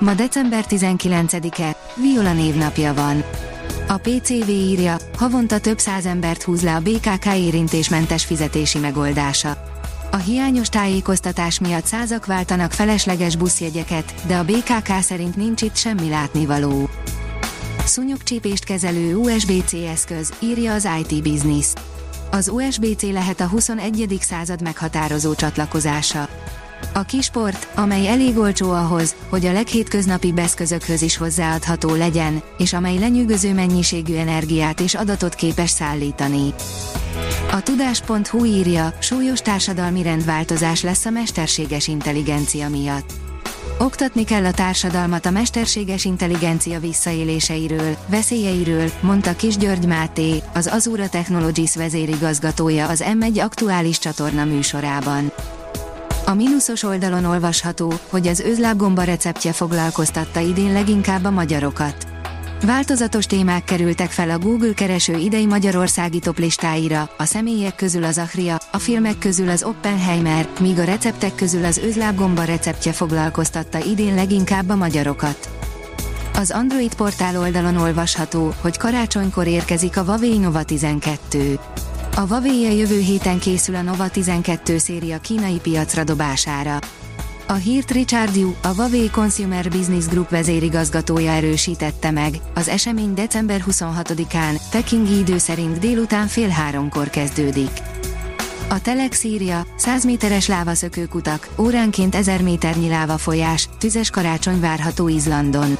Ma december 19-e, Viola névnapja van. A PCV írja, havonta több száz embert húz le a BKK érintésmentes fizetési megoldása. A hiányos tájékoztatás miatt százak váltanak felesleges buszjegyeket, de a BKK szerint nincs itt semmi látnivaló. Szúnyogcsípést kezelő USB-C eszköz, írja az IT Business. Az USB-C lehet a 21. század meghatározó csatlakozása. A kisport, amely elég olcsó ahhoz, hogy a leghétköznapi eszközökhöz is hozzáadható legyen, és amely lenyűgöző mennyiségű energiát és adatot képes szállítani. A tudás.hu írja, súlyos társadalmi rendváltozás lesz a mesterséges intelligencia miatt. Oktatni kell a társadalmat a mesterséges intelligencia visszaéléseiről, veszélyeiről, mondta Kis György Máté, az Azura Technologies vezérigazgatója az M1 aktuális csatorna műsorában. A mínuszos oldalon olvasható, hogy az özlábgomba receptje foglalkoztatta idén leginkább a magyarokat. Változatos témák kerültek fel a Google kereső idei magyarországi toplistáira, a személyek közül az Achria, a filmek közül az Oppenheimer, míg a receptek közül az özlábgomba receptje foglalkoztatta idén leginkább a magyarokat. Az Android portál oldalon olvasható, hogy karácsonykor érkezik a Huawei Nova 12. A Huawei jövő héten készül a Nova 12 széria kínai piacra dobására. A hírt Richard Yu, a Huawei Consumer Business Group vezérigazgatója erősítette meg. Az esemény december 26-án, pekingi idő szerint délután fél háromkor kezdődik. A Telex írja, 100 méteres lávaszökőkutak, óránként 1000 méternyi lávafolyás, tüzes karácsony várható Izlandon.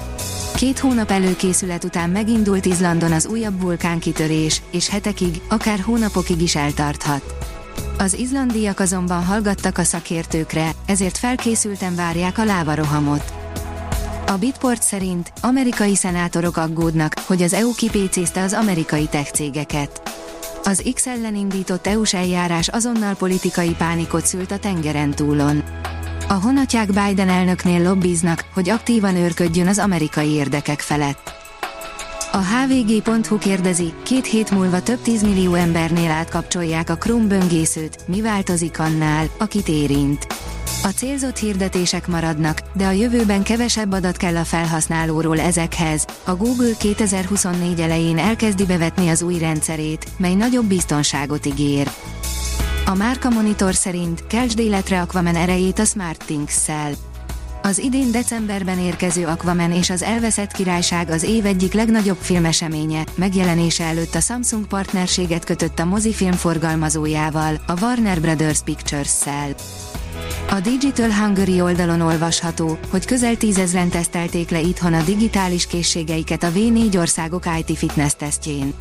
Két hónap előkészület után megindult Izlandon az újabb vulkánkitörés, és hetekig, akár hónapokig is eltarthat. Az izlandiak azonban hallgattak a szakértőkre, ezért felkészülten várják a lávarohamot. A Bitport szerint amerikai szenátorok aggódnak, hogy az EU kipécézte az amerikai tech cégeket. Az X ellen indított EU-s eljárás azonnal politikai pánikot szült a tengeren túlon. A honatják Biden elnöknél lobbiznak, hogy aktívan őrködjön az amerikai érdekek felett. A hvg.hu kérdezi, két hét múlva több tízmillió embernél átkapcsolják a Chrome böngészőt, mi változik annál, akit érint. A célzott hirdetések maradnak, de a jövőben kevesebb adat kell a felhasználóról ezekhez. A Google 2024 elején elkezdi bevetni az új rendszerét, mely nagyobb biztonságot ígér. A Márka Monitor szerint keltsd életre Aquaman erejét a SmartThings-szel. Az idén decemberben érkező Aquaman és az Elveszett Királyság az év egyik legnagyobb filmeseménye, megjelenése előtt a Samsung partnerséget kötött a mozifilm forgalmazójával, a Warner Brothers Pictures-szel. A Digital Hungary oldalon olvasható, hogy közel tízezren tesztelték le itthon a digitális készségeiket a V4 országok IT fitness tesztjén.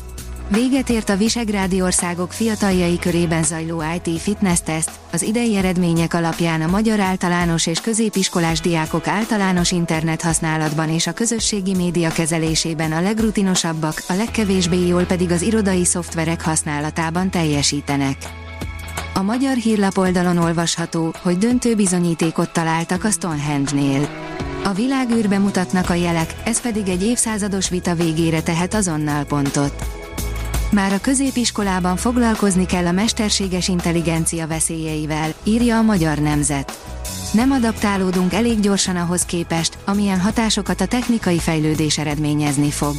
Véget ért a Visegrádi országok fiataljai körében zajló IT fitness teszt, az idei eredmények alapján a magyar általános és középiskolás diákok általános internet használatban és a közösségi média kezelésében a legrutinosabbak, a legkevésbé jól pedig az irodai szoftverek használatában teljesítenek. A magyar hírlap oldalon olvasható, hogy döntő bizonyítékot találtak a Stonehenge-nél. A világűrbe mutatnak a jelek, ez pedig egy évszázados vita végére tehet azonnal pontot. Már a középiskolában foglalkozni kell a mesterséges intelligencia veszélyeivel, írja a Magyar Nemzet. Nem adaptálódunk elég gyorsan ahhoz képest, amilyen hatásokat a technikai fejlődés eredményezni fog.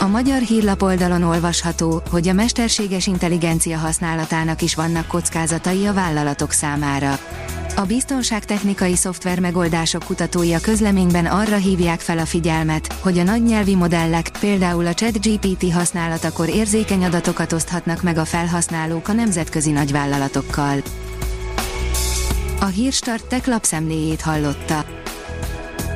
A magyar hírlap oldalon olvasható, hogy a mesterséges intelligencia használatának is vannak kockázatai a vállalatok számára. A biztonságtechnikai szoftver megoldások kutatói a közleményben arra hívják fel a figyelmet, hogy a nagy modellek, például a ChatGPT használatakor érzékeny adatokat oszthatnak meg a felhasználók a nemzetközi nagyvállalatokkal. A Hírstart tech lapszemléjét hallotta.